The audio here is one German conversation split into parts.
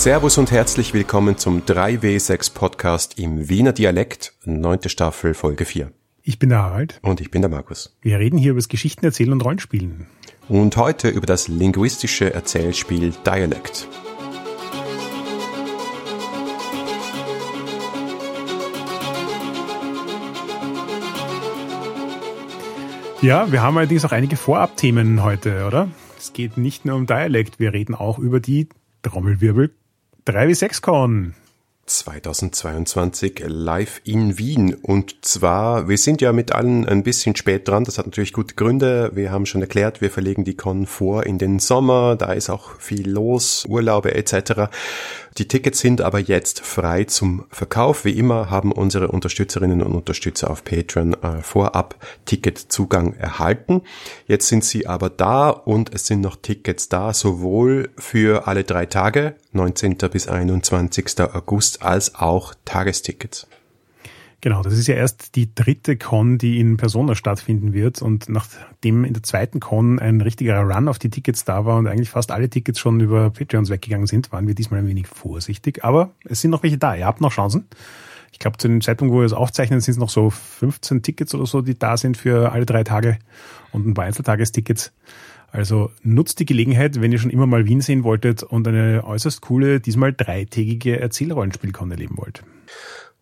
Servus und herzlich willkommen zum 3W6 Podcast im Wiener Dialekt, neunte Staffel, Folge 4. Ich bin der Harald. Und ich bin der Markus. Wir reden hier über das Geschichten erzählen und Rollenspielen. Und heute über das linguistische Erzählspiel Dialect. Ja, wir haben allerdings auch einige Vorabthemen heute, oder? Es geht nicht nur um Dialekt, wir reden auch über die Trommelwirbel 3 wie 6 Con. 2022 live in Wien. Und zwar, wir sind ja mit allen ein bisschen spät dran. Das hat natürlich gute Gründe. Wir haben schon erklärt, wir verlegen die Con vor in den Sommer. Da ist auch viel los, Urlaube etc. Die Tickets sind aber jetzt frei zum Verkauf. Wie immer haben unsere Unterstützerinnen und Unterstützer auf Patreon äh, vorab Ticketzugang erhalten. Jetzt sind sie aber da und es sind noch Tickets da, sowohl für alle drei Tage, 19. bis 21. August, als auch Tagestickets. Genau, das ist ja erst die dritte Con, die in Persona stattfinden wird. Und nachdem in der zweiten Con ein richtiger Run auf die Tickets da war und eigentlich fast alle Tickets schon über Patreons weggegangen sind, waren wir diesmal ein wenig vorsichtig. Aber es sind noch welche da. Ihr habt noch Chancen. Ich glaube, zu dem Zeitpunkt, wo wir es aufzeichnen, sind es noch so 15 Tickets oder so, die da sind für alle drei Tage und ein paar Einzeltagestickets. Also nutzt die Gelegenheit, wenn ihr schon immer mal Wien sehen wolltet und eine äußerst coole, diesmal dreitägige Erzählrollenspielkon erleben wollt.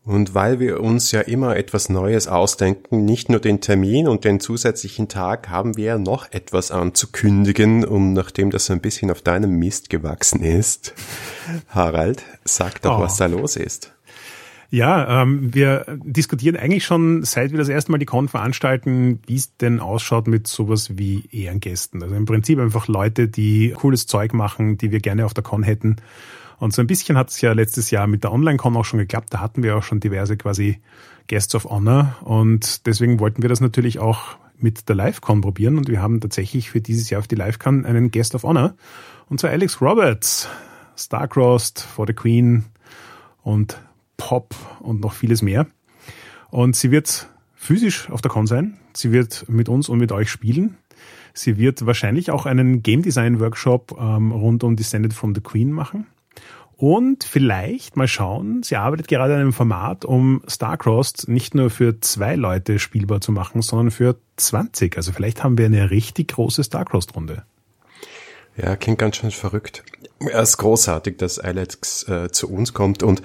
Und weil wir uns ja immer etwas Neues ausdenken, nicht nur den Termin und den zusätzlichen Tag, haben wir noch etwas anzukündigen. Und nachdem das so ein bisschen auf deinem Mist gewachsen ist, Harald, sag doch, oh. was da los ist. Ja, ähm, wir diskutieren eigentlich schon, seit wir das erste Mal die Con veranstalten, wie es denn ausschaut mit sowas wie Ehrengästen. Also im Prinzip einfach Leute, die cooles Zeug machen, die wir gerne auf der Con hätten und so ein bisschen hat es ja letztes Jahr mit der Online-Con auch schon geklappt. Da hatten wir auch schon diverse quasi Guests of Honor. Und deswegen wollten wir das natürlich auch mit der Live-Con probieren. Und wir haben tatsächlich für dieses Jahr auf die Live-Con einen Guest of Honor. Und zwar Alex Roberts, Starcrossed, For the Queen und Pop und noch vieles mehr. Und sie wird physisch auf der Con sein. Sie wird mit uns und mit euch spielen. Sie wird wahrscheinlich auch einen Game Design Workshop ähm, rund um Descended from the Queen machen. Und vielleicht mal schauen, sie arbeitet gerade an einem Format, um Starcrossed nicht nur für zwei Leute spielbar zu machen, sondern für 20. Also vielleicht haben wir eine richtig große Starcrossed-Runde. Ja, klingt ganz schön verrückt. Es ist großartig, dass Alex äh, zu uns kommt und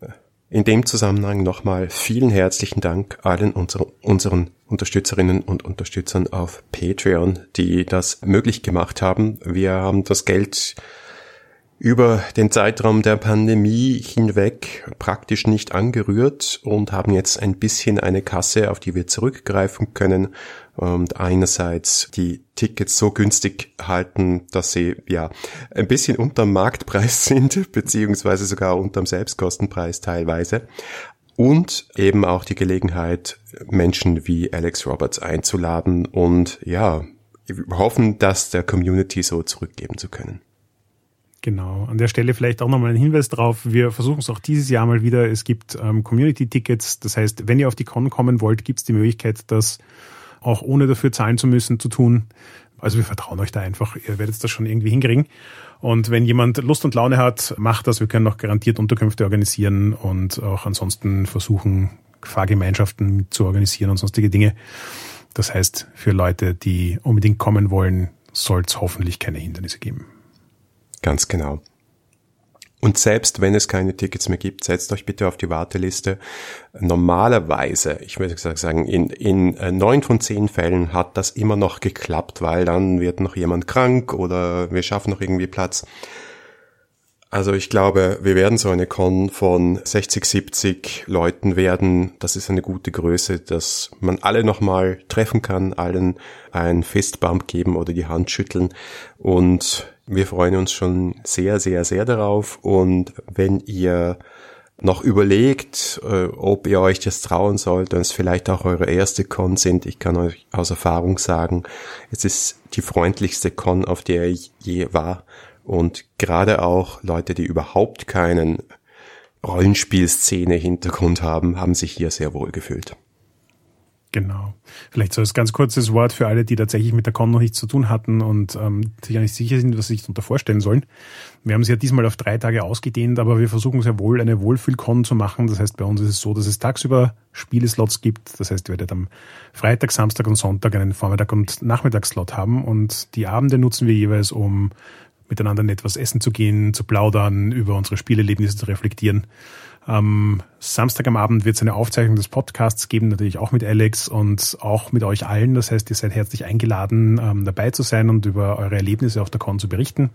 äh, in dem Zusammenhang nochmal vielen herzlichen Dank allen unsere, unseren Unterstützerinnen und Unterstützern auf Patreon, die das möglich gemacht haben. Wir haben das Geld über den Zeitraum der Pandemie hinweg praktisch nicht angerührt und haben jetzt ein bisschen eine Kasse, auf die wir zurückgreifen können und einerseits die Tickets so günstig halten, dass sie ja ein bisschen unterm Marktpreis sind, beziehungsweise sogar unterm Selbstkostenpreis teilweise. Und eben auch die Gelegenheit, Menschen wie Alex Roberts einzuladen und ja, hoffen, das der Community so zurückgeben zu können. Genau. An der Stelle vielleicht auch nochmal ein Hinweis drauf. Wir versuchen es auch dieses Jahr mal wieder. Es gibt ähm, Community-Tickets. Das heißt, wenn ihr auf die Con kommen wollt, gibt es die Möglichkeit, das auch ohne dafür zahlen zu müssen, zu tun. Also wir vertrauen euch da einfach. Ihr werdet das schon irgendwie hinkriegen. Und wenn jemand Lust und Laune hat, macht das. Wir können auch garantiert Unterkünfte organisieren und auch ansonsten versuchen, Fahrgemeinschaften zu organisieren und sonstige Dinge. Das heißt, für Leute, die unbedingt kommen wollen, soll es hoffentlich keine Hindernisse geben. Ganz genau. Und selbst wenn es keine Tickets mehr gibt, setzt euch bitte auf die Warteliste. Normalerweise, ich würde sagen, in, in äh, neun von zehn Fällen hat das immer noch geklappt, weil dann wird noch jemand krank oder wir schaffen noch irgendwie Platz. Also ich glaube, wir werden so eine Con von 60, 70 Leuten werden. Das ist eine gute Größe, dass man alle nochmal treffen kann, allen einen Fistbump geben oder die Hand schütteln. Und wir freuen uns schon sehr, sehr, sehr darauf. Und wenn ihr noch überlegt, äh, ob ihr euch das trauen sollt und es vielleicht auch eure erste Con sind, ich kann euch aus Erfahrung sagen, es ist die freundlichste Con, auf der ich je war. Und gerade auch Leute, die überhaupt keinen Rollenspielszene-Hintergrund haben, haben sich hier sehr wohl gefühlt. Genau. Vielleicht so als ganz kurzes Wort für alle, die tatsächlich mit der Con noch nichts zu tun hatten und ähm, sich nicht sicher sind, was sie sich darunter vorstellen sollen. Wir haben es ja diesmal auf drei Tage ausgedehnt, aber wir versuchen sehr wohl eine Wohlfühl-Con zu machen. Das heißt, bei uns ist es so, dass es tagsüber Spieleslots gibt. Das heißt, ihr werdet am Freitag, Samstag und Sonntag einen Vormittag- und Nachmittagsslot haben und die Abende nutzen wir jeweils, um miteinander etwas essen zu gehen, zu plaudern, über unsere Spielerlebnisse zu reflektieren. Am Samstag am Abend wird es eine Aufzeichnung des Podcasts geben, natürlich auch mit Alex und auch mit euch allen. Das heißt, ihr seid herzlich eingeladen, ähm, dabei zu sein und über eure Erlebnisse auf der Con zu berichten.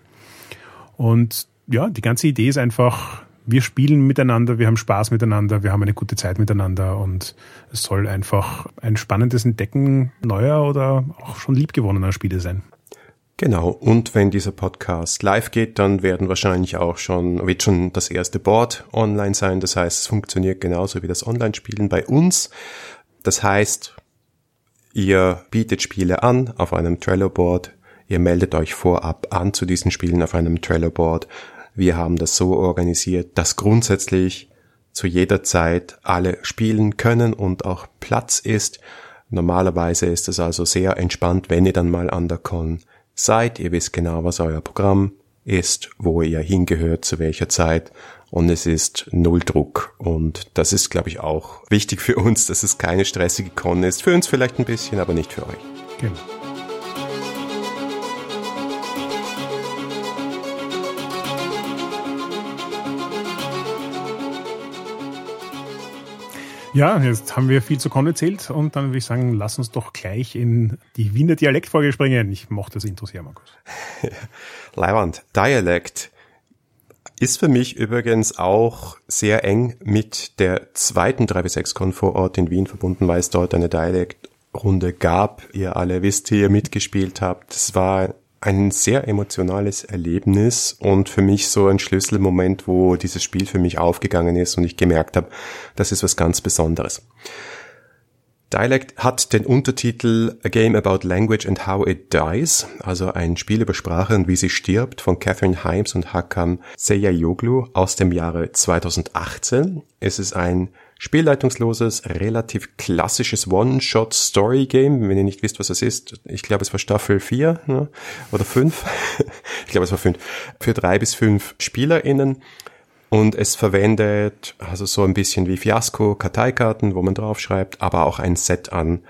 Und ja, die ganze Idee ist einfach, wir spielen miteinander, wir haben Spaß miteinander, wir haben eine gute Zeit miteinander und es soll einfach ein spannendes Entdecken neuer oder auch schon liebgewonnener Spiele sein. Genau. Und wenn dieser Podcast live geht, dann werden wahrscheinlich auch schon, wird schon das erste Board online sein. Das heißt, es funktioniert genauso wie das Online-Spielen bei uns. Das heißt, ihr bietet Spiele an auf einem Trello-Board. Ihr meldet euch vorab an zu diesen Spielen auf einem Trello-Board. Wir haben das so organisiert, dass grundsätzlich zu jeder Zeit alle spielen können und auch Platz ist. Normalerweise ist es also sehr entspannt, wenn ihr dann mal an der Con seid, ihr wisst genau, was euer Programm ist, wo ihr hingehört, zu welcher Zeit und es ist null Druck und das ist, glaube ich, auch wichtig für uns, dass es keine stressige Con ist. Für uns vielleicht ein bisschen, aber nicht für euch. Genau. Ja, jetzt haben wir viel zu Con erzählt und dann würde ich sagen, lass uns doch gleich in die Wiener Dialektfolge springen. Ich mochte das Intro sehr, Markus. Leiwand. Dialekt ist für mich übrigens auch sehr eng mit der zweiten 3W6-Con vor Ort in Wien verbunden, weil es dort eine Dialektrunde gab. Ihr alle wisst, wie ihr mitgespielt habt. Es war ein sehr emotionales Erlebnis und für mich so ein Schlüsselmoment, wo dieses Spiel für mich aufgegangen ist und ich gemerkt habe, das ist was ganz Besonderes. Dialect hat den Untertitel A Game About Language and How It Dies, also ein Spiel über Sprache und wie sie stirbt von Catherine Himes und Hakan Seyayoglu aus dem Jahre 2018. Es ist ein spielleitungsloses, relativ klassisches One-Shot-Story-Game. Wenn ihr nicht wisst, was das ist, ich glaube, es war Staffel 4 ne? oder 5. ich glaube, es war 5. Für drei bis fünf SpielerInnen. Und es verwendet also so ein bisschen wie Fiasco Karteikarten, wo man draufschreibt, aber auch ein Set an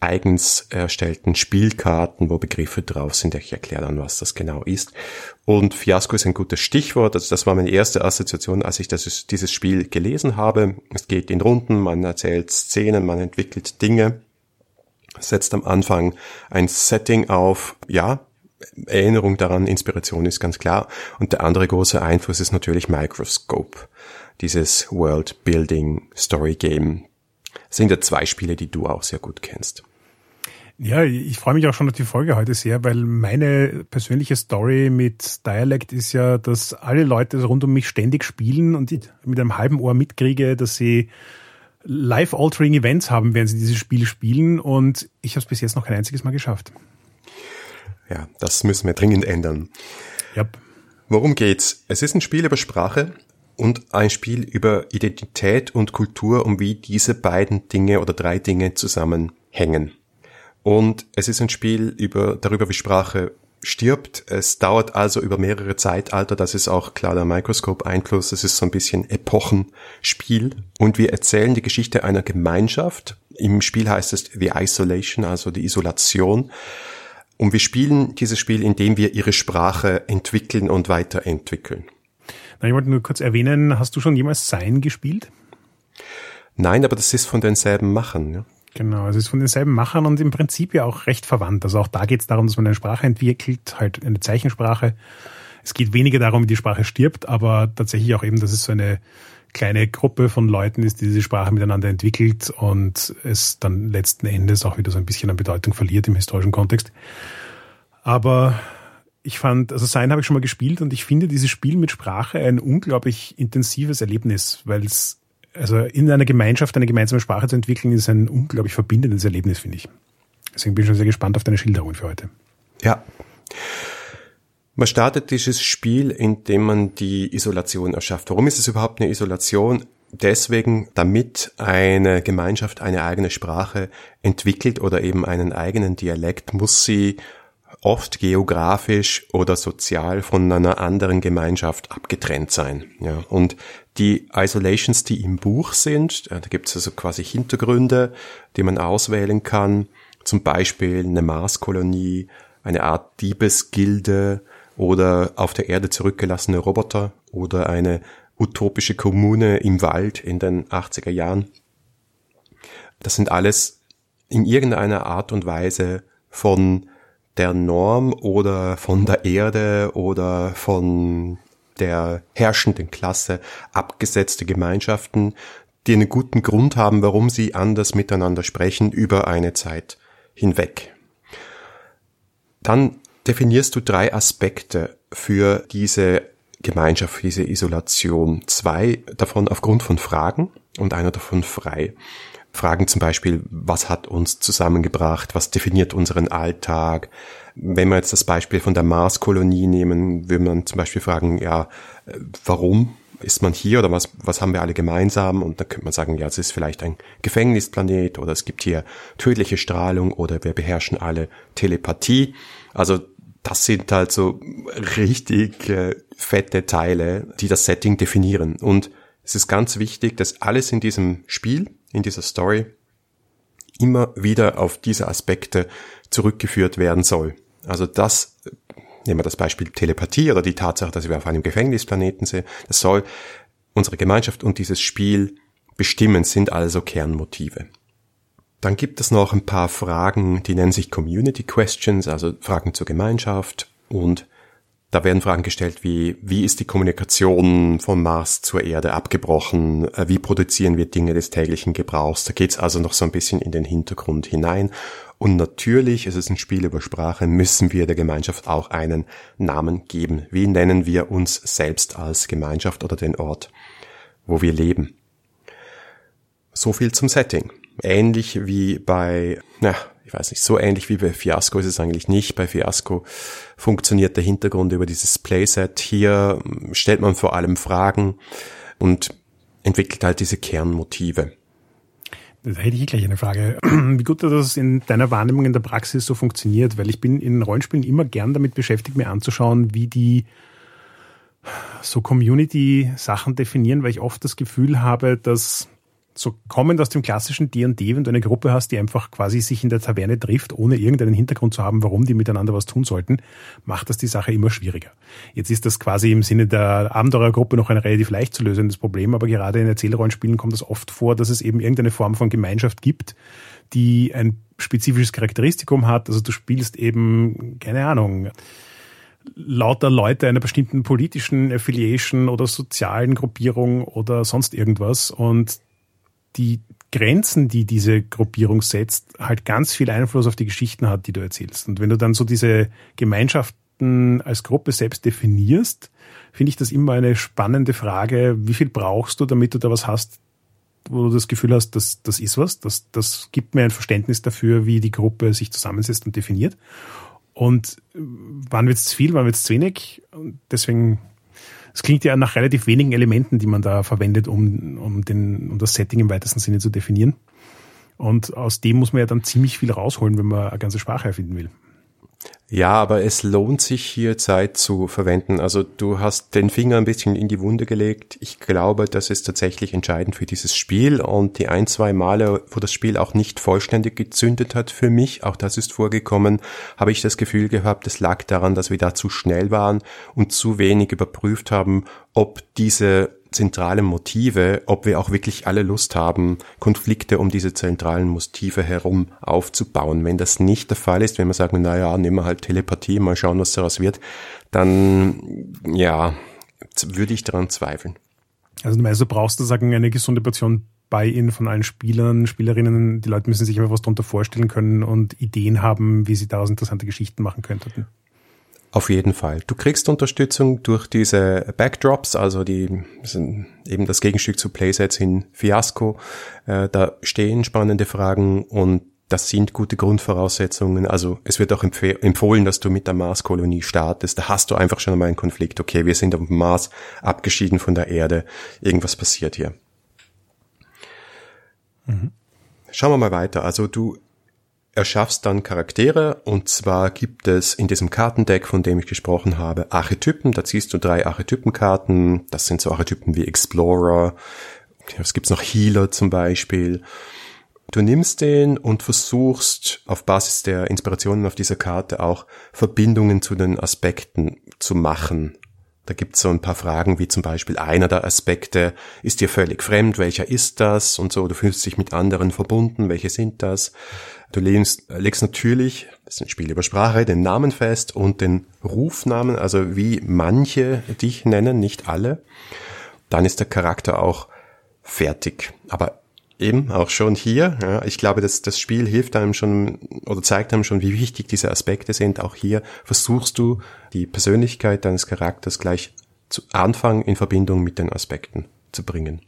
eigens erstellten Spielkarten, wo Begriffe drauf sind. Ich erkläre dann, was das genau ist. Und Fiasco ist ein gutes Stichwort. Also das war meine erste Assoziation, als ich das, dieses Spiel gelesen habe. Es geht in Runden, man erzählt Szenen, man entwickelt Dinge, setzt am Anfang ein Setting auf. Ja, Erinnerung daran, Inspiration ist ganz klar. Und der andere große Einfluss ist natürlich Microscope. Dieses World Building Story Game. Das sind ja zwei Spiele, die du auch sehr gut kennst. Ja, ich freue mich auch schon auf die Folge heute sehr, weil meine persönliche Story mit Dialect ist ja, dass alle Leute rund um mich ständig spielen und ich mit einem halben Ohr mitkriege, dass sie live-altering Events haben, während sie dieses Spiel spielen und ich habe es bis jetzt noch kein einziges Mal geschafft. Ja, das müssen wir dringend ändern. Yep. Worum geht's? Es ist ein Spiel über Sprache und ein Spiel über Identität und Kultur, um wie diese beiden Dinge oder drei Dinge zusammenhängen. Und es ist ein Spiel über, darüber, wie Sprache stirbt. Es dauert also über mehrere Zeitalter. Das ist auch klar der Mikroskop-Einfluss. Es ist so ein bisschen Epochenspiel. Und wir erzählen die Geschichte einer Gemeinschaft. Im Spiel heißt es The Isolation, also die Isolation. Und wir spielen dieses Spiel, indem wir ihre Sprache entwickeln und weiterentwickeln. Na, ich wollte nur kurz erwähnen, hast du schon jemals Sein gespielt? Nein, aber das ist von denselben Machern. Ja? Genau, es ist von denselben Machern und im Prinzip ja auch recht verwandt. Also auch da geht es darum, dass man eine Sprache entwickelt, halt eine Zeichensprache. Es geht weniger darum, wie die Sprache stirbt, aber tatsächlich auch eben, dass es so eine kleine Gruppe von Leuten ist, die diese Sprache miteinander entwickelt und es dann letzten Endes auch wieder so ein bisschen an Bedeutung verliert im historischen Kontext. Aber ich fand, also Sein habe ich schon mal gespielt und ich finde dieses Spiel mit Sprache ein unglaublich intensives Erlebnis, weil es also in einer Gemeinschaft eine gemeinsame Sprache zu entwickeln, ist ein unglaublich verbindendes Erlebnis, finde ich. Deswegen bin ich schon sehr gespannt auf deine Schilderung für heute. Ja. Man startet dieses Spiel, indem man die Isolation erschafft. Warum ist es überhaupt eine Isolation? deswegen, damit eine Gemeinschaft eine eigene Sprache entwickelt oder eben einen eigenen Dialekt, muss sie oft geografisch oder sozial von einer anderen Gemeinschaft abgetrennt sein. Ja, und die Isolations, die im Buch sind, äh, da gibt es also quasi Hintergründe, die man auswählen kann, zum Beispiel eine Marskolonie, eine Art Diebesgilde oder auf der Erde zurückgelassene Roboter oder eine utopische Kommune im Wald in den 80er Jahren. Das sind alles in irgendeiner Art und Weise von der Norm oder von der Erde oder von der herrschenden Klasse abgesetzte Gemeinschaften, die einen guten Grund haben, warum sie anders miteinander sprechen über eine Zeit hinweg. Dann definierst du drei Aspekte für diese Gemeinschaft, für diese Isolation. Zwei davon aufgrund von Fragen und einer davon frei. Fragen zum Beispiel, was hat uns zusammengebracht, was definiert unseren Alltag. Wenn wir jetzt das Beispiel von der Marskolonie nehmen, würde man zum Beispiel fragen, ja, warum ist man hier oder was, was haben wir alle gemeinsam? Und dann könnte man sagen, ja, es ist vielleicht ein Gefängnisplanet oder es gibt hier tödliche Strahlung oder wir beherrschen alle Telepathie. Also das sind halt so richtig äh, fette Teile, die das Setting definieren. Und es ist ganz wichtig, dass alles in diesem Spiel in dieser Story immer wieder auf diese Aspekte zurückgeführt werden soll. Also das, nehmen wir das Beispiel Telepathie oder die Tatsache, dass wir auf einem Gefängnisplaneten sind, das soll unsere Gemeinschaft und dieses Spiel bestimmen, sind also Kernmotive. Dann gibt es noch ein paar Fragen, die nennen sich Community Questions, also Fragen zur Gemeinschaft und da werden Fragen gestellt wie, wie ist die Kommunikation vom Mars zur Erde abgebrochen? Äh, wie produzieren wir Dinge des täglichen Gebrauchs? Da geht's also noch so ein bisschen in den Hintergrund hinein. Und natürlich, es ist ein Spiel über Sprache, müssen wir der Gemeinschaft auch einen Namen geben. Wie nennen wir uns selbst als Gemeinschaft oder den Ort, wo wir leben? So viel zum Setting. Ähnlich wie bei, na, ich weiß nicht, so ähnlich wie bei Fiasco ist es eigentlich nicht. Bei Fiasco funktioniert der Hintergrund über dieses Playset. Hier stellt man vor allem Fragen und entwickelt halt diese Kernmotive. Da hätte ich gleich eine Frage. Wie gut das in deiner Wahrnehmung in der Praxis so funktioniert, weil ich bin in Rollenspielen immer gern damit beschäftigt, mir anzuschauen, wie die so Community-Sachen definieren, weil ich oft das Gefühl habe, dass so kommend aus dem klassischen D&D, wenn du eine Gruppe hast, die einfach quasi sich in der Taverne trifft, ohne irgendeinen Hintergrund zu haben, warum die miteinander was tun sollten, macht das die Sache immer schwieriger. Jetzt ist das quasi im Sinne der Abenteurergruppe noch ein relativ leicht zu lösendes Problem, aber gerade in Erzählrollenspielen kommt es oft vor, dass es eben irgendeine Form von Gemeinschaft gibt, die ein spezifisches Charakteristikum hat. Also du spielst eben, keine Ahnung, lauter Leute einer bestimmten politischen Affiliation oder sozialen Gruppierung oder sonst irgendwas und die Grenzen, die diese Gruppierung setzt, halt ganz viel Einfluss auf die Geschichten hat, die du erzählst. Und wenn du dann so diese Gemeinschaften als Gruppe selbst definierst, finde ich das immer eine spannende Frage, wie viel brauchst du, damit du da was hast, wo du das Gefühl hast, dass das ist was, das, das gibt mir ein Verständnis dafür, wie die Gruppe sich zusammensetzt und definiert. Und wann wird es viel, wann wird es zu wenig? Und deswegen es klingt ja nach relativ wenigen Elementen, die man da verwendet, um, um, den, um das Setting im weitesten Sinne zu definieren. Und aus dem muss man ja dann ziemlich viel rausholen, wenn man eine ganze Sprache erfinden will. Ja, aber es lohnt sich hier Zeit zu verwenden. Also du hast den Finger ein bisschen in die Wunde gelegt. Ich glaube, das ist tatsächlich entscheidend für dieses Spiel und die ein, zwei Male, wo das Spiel auch nicht vollständig gezündet hat für mich, auch das ist vorgekommen, habe ich das Gefühl gehabt, es lag daran, dass wir da zu schnell waren und zu wenig überprüft haben, ob diese zentralen Motive, ob wir auch wirklich alle Lust haben, Konflikte um diese zentralen Motive herum aufzubauen. Wenn das nicht der Fall ist, wenn wir sagen, na ja, nehmen wir halt Telepathie, mal schauen, was daraus wird, dann, ja, würde ich daran zweifeln. Also du brauchst du sagen, eine gesunde Portion Buy-in von allen Spielern, Spielerinnen. Die Leute müssen sich immer was darunter vorstellen können und Ideen haben, wie sie daraus interessante Geschichten machen könnten. Auf jeden Fall. Du kriegst Unterstützung durch diese Backdrops, also die sind eben das Gegenstück zu Playsets in Fiasco. Äh, da stehen spannende Fragen und das sind gute Grundvoraussetzungen. Also es wird auch empfohlen, dass du mit der Marskolonie startest. Da hast du einfach schon einmal einen Konflikt. Okay, wir sind auf dem Mars abgeschieden von der Erde. Irgendwas passiert hier. Mhm. Schauen wir mal weiter. Also du erschaffst dann Charaktere und zwar gibt es in diesem Kartendeck, von dem ich gesprochen habe, Archetypen. Da ziehst du drei Archetypenkarten. Das sind so Archetypen wie Explorer. Es gibt noch Healer zum Beispiel. Du nimmst den und versuchst auf Basis der Inspirationen auf dieser Karte auch Verbindungen zu den Aspekten zu machen. Da gibt es so ein paar Fragen, wie zum Beispiel einer der Aspekte ist dir völlig fremd, welcher ist das und so, du fühlst dich mit anderen verbunden, welche sind das? Du legst, legst natürlich, das ist ein Spiel über Sprache, den Namen fest und den Rufnamen, also wie manche dich nennen, nicht alle. Dann ist der Charakter auch fertig. Aber eben auch schon hier, ja, ich glaube, dass das Spiel hilft einem schon oder zeigt einem schon, wie wichtig diese Aspekte sind. Auch hier versuchst du die Persönlichkeit deines Charakters gleich zu Anfang in Verbindung mit den Aspekten zu bringen.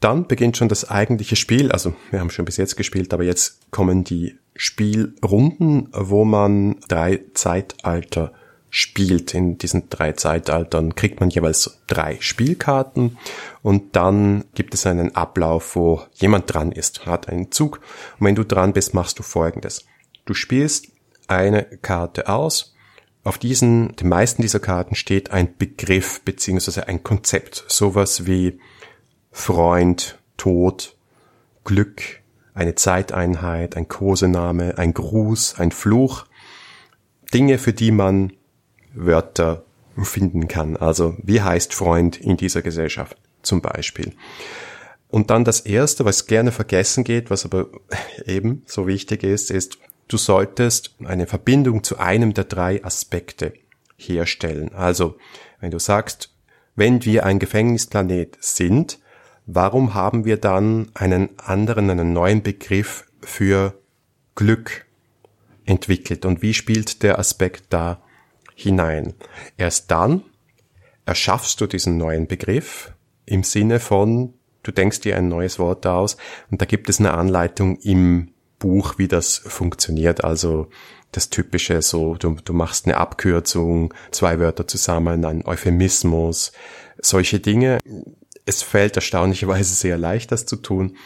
Dann beginnt schon das eigentliche Spiel. Also wir haben schon bis jetzt gespielt, aber jetzt kommen die Spielrunden, wo man drei Zeitalter spielt. In diesen drei Zeitaltern kriegt man jeweils drei Spielkarten und dann gibt es einen Ablauf, wo jemand dran ist, hat einen Zug und wenn du dran bist, machst du folgendes. Du spielst eine Karte aus. Auf diesen, den meisten dieser Karten steht ein Begriff beziehungsweise ein Konzept. Sowas wie Freund, Tod, Glück, eine Zeiteinheit, ein Kosename, ein Gruß, ein Fluch. Dinge, für die man Wörter finden kann. Also wie heißt Freund in dieser Gesellschaft zum Beispiel. Und dann das Erste, was gerne vergessen geht, was aber eben so wichtig ist, ist, du solltest eine Verbindung zu einem der drei Aspekte herstellen. Also wenn du sagst, wenn wir ein Gefängnisplanet sind, warum haben wir dann einen anderen, einen neuen Begriff für Glück entwickelt und wie spielt der Aspekt da hinein. Erst dann erschaffst du diesen neuen Begriff im Sinne von, du denkst dir ein neues Wort aus und da gibt es eine Anleitung im Buch, wie das funktioniert. Also das typische, so du, du machst eine Abkürzung, zwei Wörter zusammen, ein Euphemismus, solche Dinge. Es fällt erstaunlicherweise sehr leicht, das zu tun.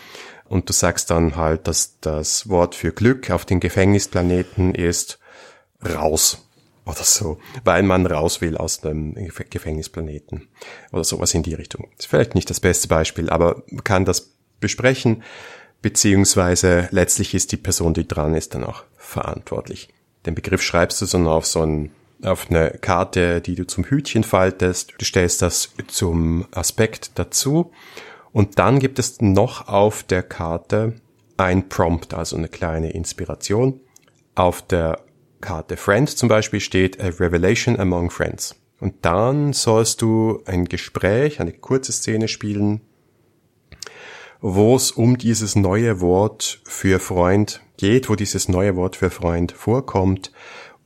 Und du sagst dann halt, dass das Wort für Glück auf den Gefängnisplaneten ist raus oder so, weil man raus will aus dem Gefängnisplaneten oder sowas in die Richtung. Ist vielleicht nicht das beste Beispiel, aber man kann das besprechen, beziehungsweise letztlich ist die Person, die dran ist, dann auch verantwortlich. Den Begriff schreibst du so auf so ein, auf eine Karte, die du zum Hütchen faltest, du stellst das zum Aspekt dazu und dann gibt es noch auf der Karte ein Prompt, also eine kleine Inspiration. Auf der Karte Friends zum Beispiel steht A Revelation Among Friends. Und dann sollst du ein Gespräch, eine kurze Szene spielen, wo es um dieses neue Wort für Freund geht, wo dieses neue Wort für Freund vorkommt,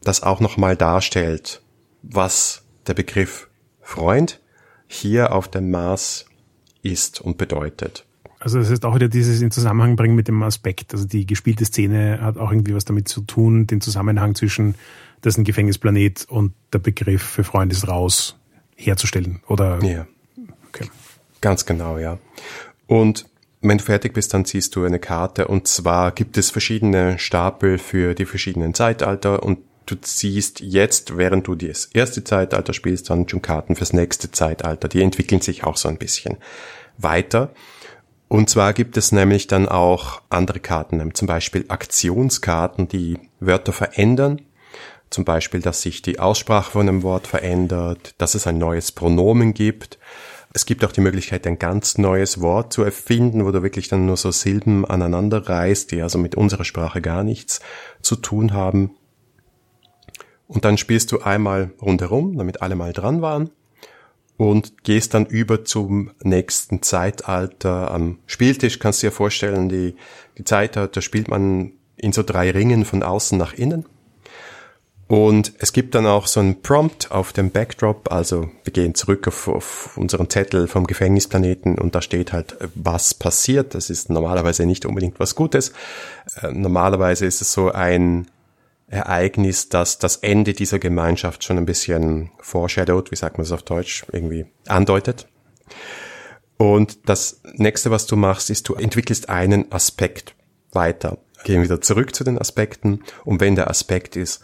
das auch nochmal darstellt, was der Begriff Freund hier auf dem Mars ist und bedeutet. Also das heißt auch wieder dieses in Zusammenhang bringen mit dem Aspekt. Also die gespielte Szene hat auch irgendwie was damit zu tun, den Zusammenhang zwischen das ist ein Gefängnisplanet und der Begriff für Freund ist raus herzustellen. Oder ja. Okay. Ganz genau, ja. Und wenn du fertig bist, dann ziehst du eine Karte und zwar gibt es verschiedene Stapel für die verschiedenen Zeitalter und du ziehst jetzt, während du das erste Zeitalter spielst, dann schon Karten fürs nächste Zeitalter. Die entwickeln sich auch so ein bisschen weiter. Und zwar gibt es nämlich dann auch andere Karten, zum Beispiel Aktionskarten, die Wörter verändern. Zum Beispiel, dass sich die Aussprache von einem Wort verändert, dass es ein neues Pronomen gibt. Es gibt auch die Möglichkeit, ein ganz neues Wort zu erfinden, wo du wirklich dann nur so Silben aneinander reißt, die also mit unserer Sprache gar nichts zu tun haben. Und dann spielst du einmal rundherum, damit alle mal dran waren und gehst dann über zum nächsten Zeitalter. Am Spieltisch kannst du dir vorstellen, die, die Zeitalter spielt man in so drei Ringen von außen nach innen. Und es gibt dann auch so einen Prompt auf dem Backdrop, also wir gehen zurück auf, auf unseren Zettel vom Gefängnisplaneten und da steht halt, was passiert. Das ist normalerweise nicht unbedingt was Gutes. Äh, normalerweise ist es so ein Ereignis, das das Ende dieser Gemeinschaft schon ein bisschen foreshadowed, wie sagt man es auf Deutsch, irgendwie andeutet. Und das nächste, was du machst, ist, du entwickelst einen Aspekt weiter. Gehen wieder zurück zu den Aspekten. Und wenn der Aspekt ist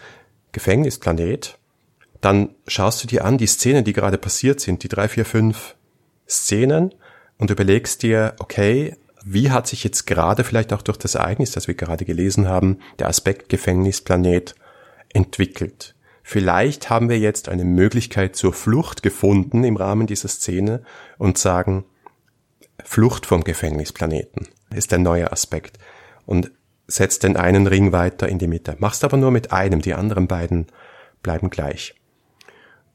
Gefängnis, Planet, dann schaust du dir an die Szenen, die gerade passiert sind, die drei, vier, fünf Szenen und überlegst dir, okay, wie hat sich jetzt gerade vielleicht auch durch das Ereignis, das wir gerade gelesen haben, der Aspekt Gefängnisplanet entwickelt. Vielleicht haben wir jetzt eine Möglichkeit zur Flucht gefunden im Rahmen dieser Szene und sagen, Flucht vom Gefängnisplaneten ist der neue Aspekt und setzt den einen Ring weiter in die Mitte. Machst aber nur mit einem, die anderen beiden bleiben gleich.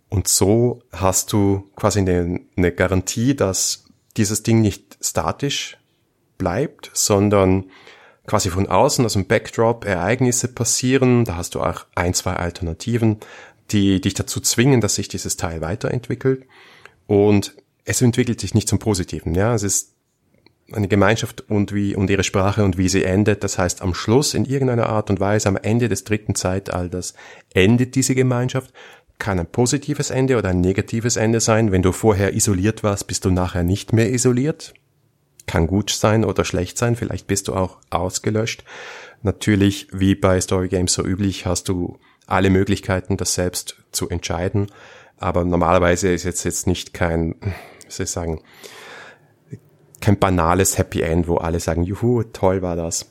Und so hast du quasi eine, eine Garantie, dass dieses Ding nicht statisch bleibt, sondern quasi von außen, aus dem Backdrop, Ereignisse passieren. Da hast du auch ein, zwei Alternativen, die dich dazu zwingen, dass sich dieses Teil weiterentwickelt. Und es entwickelt sich nicht zum Positiven. Ja, es ist eine Gemeinschaft und wie und ihre Sprache und wie sie endet. Das heißt, am Schluss in irgendeiner Art und Weise, am Ende des dritten Zeitalters endet diese Gemeinschaft. Kann ein positives Ende oder ein negatives Ende sein. Wenn du vorher isoliert warst, bist du nachher nicht mehr isoliert kann gut sein oder schlecht sein, vielleicht bist du auch ausgelöscht. Natürlich, wie bei Story Games so üblich, hast du alle Möglichkeiten, das selbst zu entscheiden. Aber normalerweise ist jetzt jetzt nicht kein, wie soll ich sagen, kein banales Happy End, wo alle sagen, juhu, toll war das.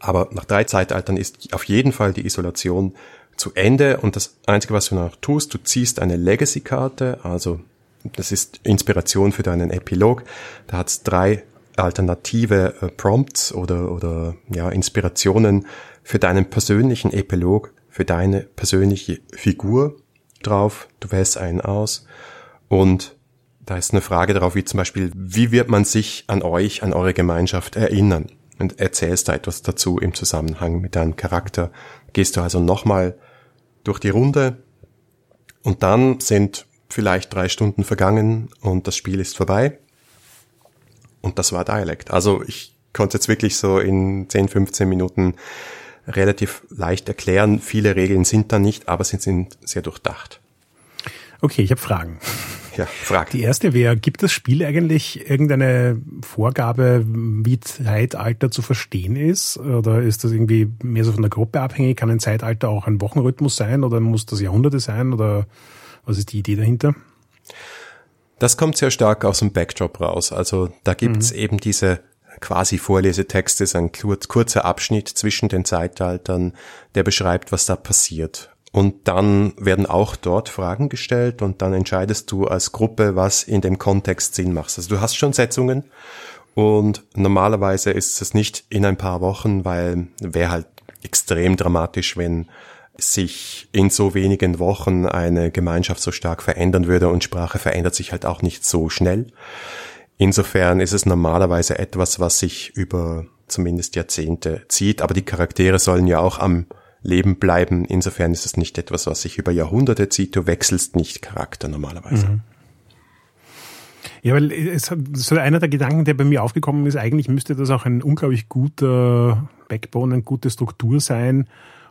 Aber nach drei Zeitaltern ist auf jeden Fall die Isolation zu Ende und das Einzige, was du noch tust, du ziehst eine Legacy-Karte, also das ist Inspiration für deinen Epilog. Da hat es drei alternative äh, Prompts oder, oder ja, Inspirationen für deinen persönlichen Epilog, für deine persönliche Figur drauf. Du wählst einen aus und da ist eine Frage darauf, wie zum Beispiel, wie wird man sich an euch, an eure Gemeinschaft erinnern? Und erzählst da etwas dazu im Zusammenhang mit deinem Charakter. Gehst du also nochmal durch die Runde und dann sind vielleicht drei Stunden vergangen und das Spiel ist vorbei. Und das war Dialect. Also ich konnte jetzt wirklich so in 10, 15 Minuten relativ leicht erklären. Viele Regeln sind da nicht, aber sie sind sehr durchdacht. Okay, ich habe Fragen. Ja, frag. Die erste wäre, gibt das Spiel eigentlich irgendeine Vorgabe, wie Zeitalter zu verstehen ist? Oder ist das irgendwie mehr so von der Gruppe abhängig? Kann ein Zeitalter auch ein Wochenrhythmus sein oder muss das Jahrhunderte sein? Oder was ist die Idee dahinter? Das kommt sehr stark aus dem Backdrop raus. Also da gibt's mhm. eben diese quasi Vorlesetexte, ist ein kurzer Abschnitt zwischen den Zeitaltern, der beschreibt, was da passiert. Und dann werden auch dort Fragen gestellt und dann entscheidest du als Gruppe, was in dem Kontext Sinn macht. Also du hast schon Setzungen und normalerweise ist es nicht in ein paar Wochen, weil wäre halt extrem dramatisch, wenn sich in so wenigen Wochen eine Gemeinschaft so stark verändern würde und Sprache verändert sich halt auch nicht so schnell. Insofern ist es normalerweise etwas, was sich über zumindest Jahrzehnte zieht, aber die Charaktere sollen ja auch am Leben bleiben. Insofern ist es nicht etwas, was sich über Jahrhunderte zieht. Du wechselst nicht Charakter normalerweise. Mhm. Ja, weil es so einer der Gedanken, der bei mir aufgekommen ist, eigentlich müsste das auch ein unglaublich guter Backbone, eine gute Struktur sein,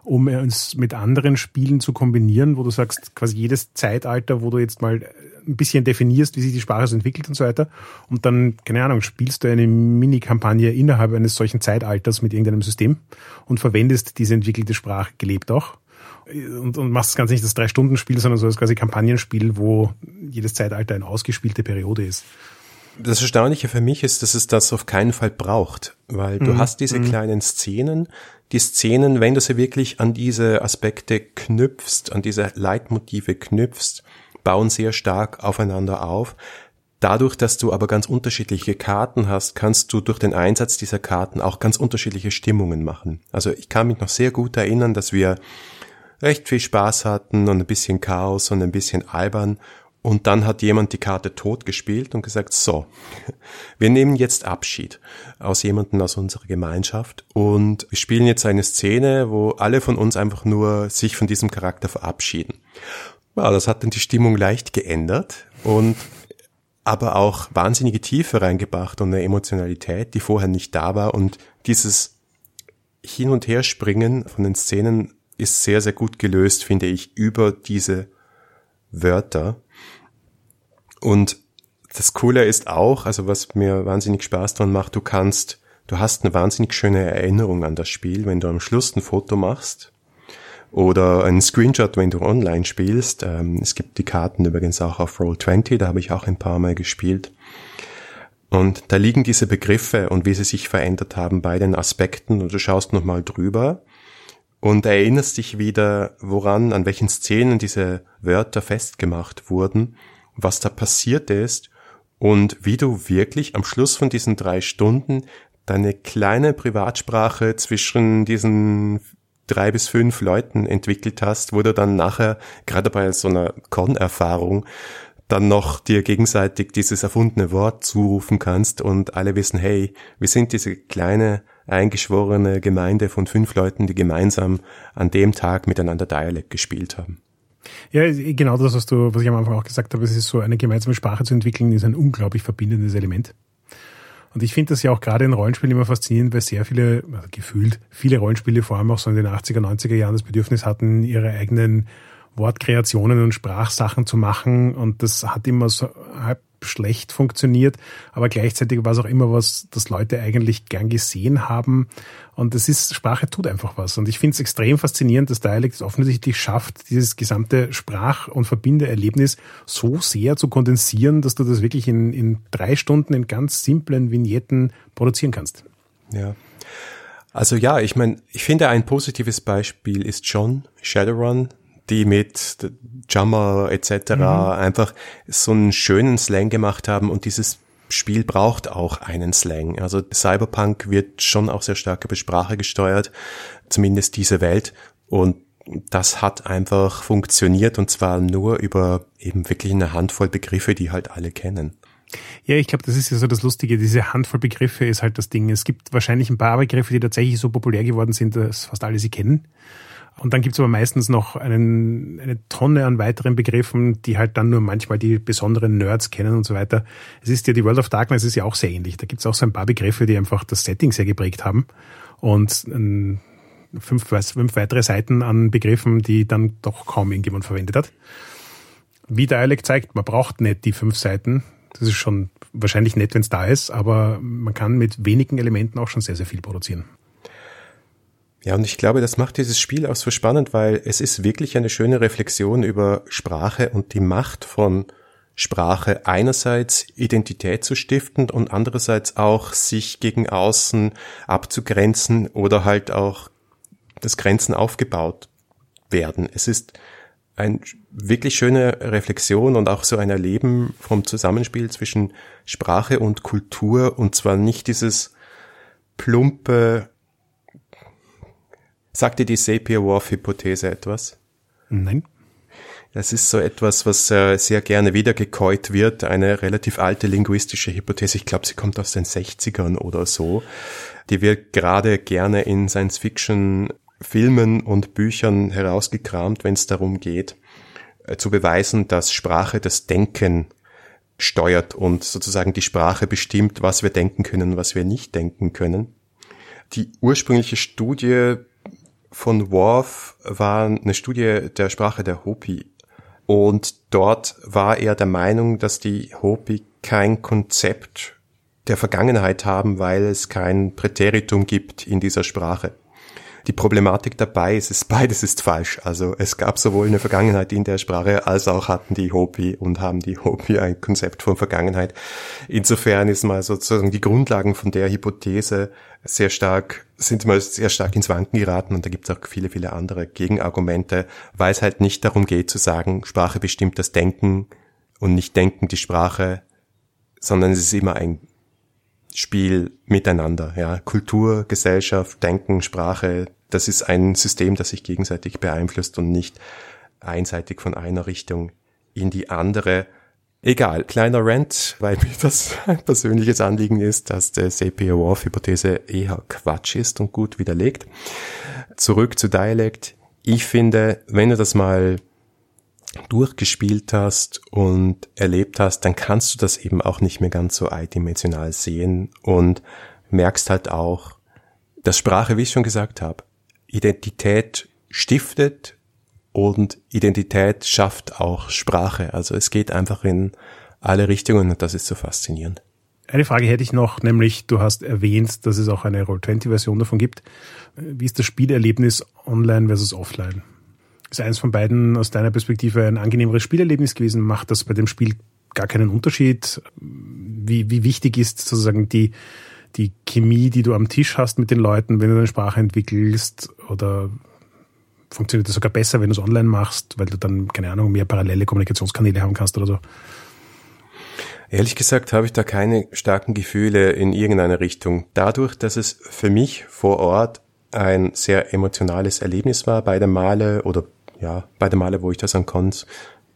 um es mit anderen Spielen zu kombinieren, wo du sagst, quasi jedes Zeitalter, wo du jetzt mal ein bisschen definierst, wie sich die Sprache so entwickelt und so weiter. Und dann, keine Ahnung, spielst du eine Mini-Kampagne innerhalb eines solchen Zeitalters mit irgendeinem System und verwendest diese entwickelte Sprache gelebt auch. Und, und machst das Ganze nicht das Drei-Stunden-Spiel, sondern so als quasi Kampagnenspiel, wo jedes Zeitalter eine ausgespielte Periode ist. Das Erstaunliche für mich ist, dass es das auf keinen Fall braucht, weil du mhm. hast diese mhm. kleinen Szenen, die Szenen, wenn du sie wirklich an diese Aspekte knüpfst, an diese Leitmotive knüpfst, bauen sehr stark aufeinander auf. Dadurch, dass du aber ganz unterschiedliche Karten hast, kannst du durch den Einsatz dieser Karten auch ganz unterschiedliche Stimmungen machen. Also ich kann mich noch sehr gut erinnern, dass wir recht viel Spaß hatten und ein bisschen Chaos und ein bisschen albern und dann hat jemand die Karte tot gespielt und gesagt, so, wir nehmen jetzt Abschied aus jemandem aus unserer Gemeinschaft und spielen jetzt eine Szene, wo alle von uns einfach nur sich von diesem Charakter verabschieden. Ja, das hat dann die Stimmung leicht geändert und aber auch wahnsinnige Tiefe reingebracht und eine Emotionalität, die vorher nicht da war und dieses Hin- und Herspringen von den Szenen ist sehr, sehr gut gelöst, finde ich, über diese Wörter und das Coole ist auch, also was mir wahnsinnig Spaß dran macht, du kannst, du hast eine wahnsinnig schöne Erinnerung an das Spiel, wenn du am Schluss ein Foto machst oder ein Screenshot, wenn du online spielst. Ähm, es gibt die Karten übrigens auch auf Roll20, da habe ich auch ein paar Mal gespielt. Und da liegen diese Begriffe und wie sie sich verändert haben bei den Aspekten und du schaust nochmal drüber und erinnerst dich wieder, woran, an welchen Szenen diese Wörter festgemacht wurden, was da passiert ist und wie du wirklich am Schluss von diesen drei Stunden deine kleine Privatsprache zwischen diesen drei bis fünf Leuten entwickelt hast, wo du dann nachher, gerade bei so einer Con-Erfahrung, dann noch dir gegenseitig dieses erfundene Wort zurufen kannst und alle wissen, hey, wir sind diese kleine eingeschworene Gemeinde von fünf Leuten, die gemeinsam an dem Tag miteinander Dialekt gespielt haben. Ja, genau das, was du, was ich am Anfang auch gesagt habe, es ist so eine gemeinsame Sprache zu entwickeln, ist ein unglaublich verbindendes Element. Und ich finde das ja auch gerade in Rollenspielen immer faszinierend, weil sehr viele, also gefühlt, viele Rollenspiele vor allem auch so in den 80er, 90er Jahren das Bedürfnis hatten, ihre eigenen Wortkreationen und Sprachsachen zu machen. Und das hat immer so schlecht funktioniert, aber gleichzeitig war es auch immer was, das Leute eigentlich gern gesehen haben. Und das ist, Sprache tut einfach was. Und ich finde es extrem faszinierend, dass Dialekt es offensichtlich schafft, dieses gesamte Sprach- und Verbindeerlebnis so sehr zu kondensieren, dass du das wirklich in, in drei Stunden in ganz simplen Vignetten produzieren kannst. Ja. Also ja, ich meine, ich finde ein positives Beispiel ist schon Shadowrun, die mit Jammer etc. Mhm. einfach so einen schönen Slang gemacht haben und dieses Spiel braucht auch einen Slang. Also Cyberpunk wird schon auch sehr stark über Sprache gesteuert, zumindest diese Welt. Und das hat einfach funktioniert und zwar nur über eben wirklich eine Handvoll Begriffe, die halt alle kennen. Ja, ich glaube, das ist ja so das Lustige. Diese Handvoll Begriffe ist halt das Ding. Es gibt wahrscheinlich ein paar Begriffe, die tatsächlich so populär geworden sind, dass fast alle sie kennen. Und dann gibt's aber meistens noch einen, eine Tonne an weiteren Begriffen, die halt dann nur manchmal die besonderen Nerds kennen und so weiter. Es ist ja die World of Darkness ist ja auch sehr ähnlich. Da gibt's auch so ein paar Begriffe, die einfach das Setting sehr geprägt haben. Und ähm, fünf, fünf weitere Seiten an Begriffen, die dann doch kaum irgendjemand verwendet hat. Wie Dialect zeigt, man braucht nicht die fünf Seiten. Das ist schon wahrscheinlich nett, wenn es da ist, aber man kann mit wenigen Elementen auch schon sehr, sehr viel produzieren. Ja, und ich glaube, das macht dieses Spiel auch so spannend, weil es ist wirklich eine schöne Reflexion über Sprache und die Macht von Sprache einerseits Identität zu stiften und andererseits auch sich gegen außen abzugrenzen oder halt auch das Grenzen aufgebaut werden. Es ist eine wirklich schöne Reflexion und auch so ein Erleben vom Zusammenspiel zwischen Sprache und Kultur und zwar nicht dieses plumpe Sagt dir die Sapir-Whorf-Hypothese etwas? Nein. Das ist so etwas, was äh, sehr gerne wiedergekäut wird, eine relativ alte linguistische Hypothese. Ich glaube, sie kommt aus den 60ern oder so. Die wird gerade gerne in Science-Fiction Filmen und Büchern herausgekramt, wenn es darum geht, äh, zu beweisen, dass Sprache das Denken steuert und sozusagen die Sprache bestimmt, was wir denken können, was wir nicht denken können. Die ursprüngliche Studie von Worf war eine Studie der Sprache der Hopi. Und dort war er der Meinung, dass die Hopi kein Konzept der Vergangenheit haben, weil es kein Präteritum gibt in dieser Sprache. Die Problematik dabei ist, ist, beides ist falsch. Also es gab sowohl eine Vergangenheit in der Sprache, als auch hatten die Hopi und haben die Hopi ein Konzept von Vergangenheit. Insofern ist mal sozusagen die Grundlagen von der Hypothese sehr stark, sind mal sehr stark ins Wanken geraten und da gibt es auch viele, viele andere Gegenargumente, weil es halt nicht darum geht zu sagen, Sprache bestimmt das Denken und nicht Denken die Sprache, sondern es ist immer ein Spiel miteinander, ja. Kultur, Gesellschaft, Denken, Sprache, das ist ein System, das sich gegenseitig beeinflusst und nicht einseitig von einer Richtung in die andere. Egal, kleiner Rant, weil mir das ein persönliches Anliegen ist, dass der Sapir-Whorf-Hypothese eher Quatsch ist und gut widerlegt. Zurück zu Dialekt. Ich finde, wenn du das mal durchgespielt hast und erlebt hast, dann kannst du das eben auch nicht mehr ganz so eindimensional sehen und merkst halt auch, dass Sprache, wie ich schon gesagt habe, Identität stiftet und Identität schafft auch Sprache. Also es geht einfach in alle Richtungen und das ist so faszinierend. Eine Frage hätte ich noch, nämlich du hast erwähnt, dass es auch eine Roll20-Version davon gibt. Wie ist das Spielerlebnis online versus offline? Ist eins von beiden aus deiner Perspektive ein angenehmeres Spielerlebnis gewesen? Macht das bei dem Spiel gar keinen Unterschied? Wie, wie wichtig ist sozusagen die, die Chemie, die du am Tisch hast mit den Leuten, wenn du deine Sprache entwickelst? Oder funktioniert das sogar besser, wenn du es online machst, weil du dann, keine Ahnung, mehr parallele Kommunikationskanäle haben kannst oder so? Ehrlich gesagt habe ich da keine starken Gefühle in irgendeiner Richtung. Dadurch, dass es für mich vor Ort ein sehr emotionales Erlebnis war, beide Male oder ja, beide Male, wo ich das an Cons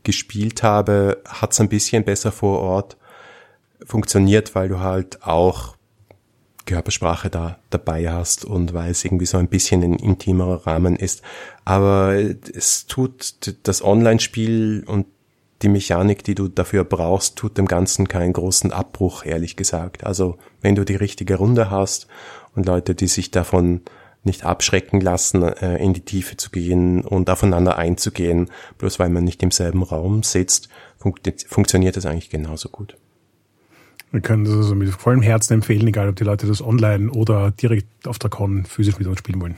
gespielt habe, hat es ein bisschen besser vor Ort funktioniert, weil du halt auch Körpersprache da dabei hast und weil es irgendwie so ein bisschen ein intimerer Rahmen ist. Aber es tut das Online-Spiel und die Mechanik, die du dafür brauchst, tut dem Ganzen keinen großen Abbruch, ehrlich gesagt. Also wenn du die richtige Runde hast und Leute, die sich davon nicht abschrecken lassen, äh, in die Tiefe zu gehen und aufeinander einzugehen, bloß weil man nicht im selben Raum sitzt, funktioniert das eigentlich genauso gut. Wir können das also mit vollem Herzen empfehlen, egal ob die Leute das online oder direkt auf der Con physisch mit uns spielen wollen.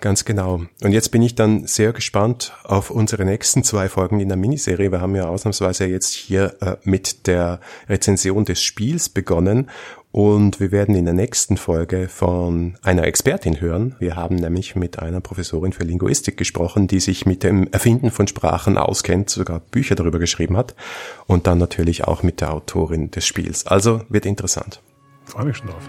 Ganz genau. Und jetzt bin ich dann sehr gespannt auf unsere nächsten zwei Folgen in der Miniserie. Wir haben ja ausnahmsweise jetzt hier äh, mit der Rezension des Spiels begonnen und wir werden in der nächsten Folge von einer Expertin hören. Wir haben nämlich mit einer Professorin für Linguistik gesprochen, die sich mit dem Erfinden von Sprachen auskennt, sogar Bücher darüber geschrieben hat und dann natürlich auch mit der Autorin des Spiels. Also wird interessant. Freue mich schon drauf.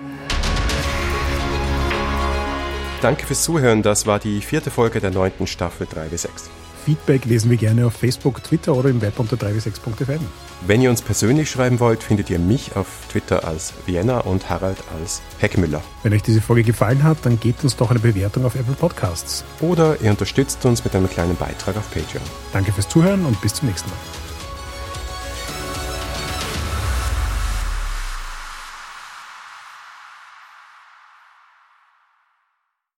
Danke fürs Zuhören. Das war die vierte Folge der neunten Staffel 3 bis 6. Feedback lesen wir gerne auf Facebook, Twitter oder im Web unter 3w6.fm. Wenn ihr uns persönlich schreiben wollt, findet ihr mich auf Twitter als Vienna und Harald als Heckmüller. Wenn euch diese Folge gefallen hat, dann gebt uns doch eine Bewertung auf Apple Podcasts. Oder ihr unterstützt uns mit einem kleinen Beitrag auf Patreon. Danke fürs Zuhören und bis zum nächsten Mal.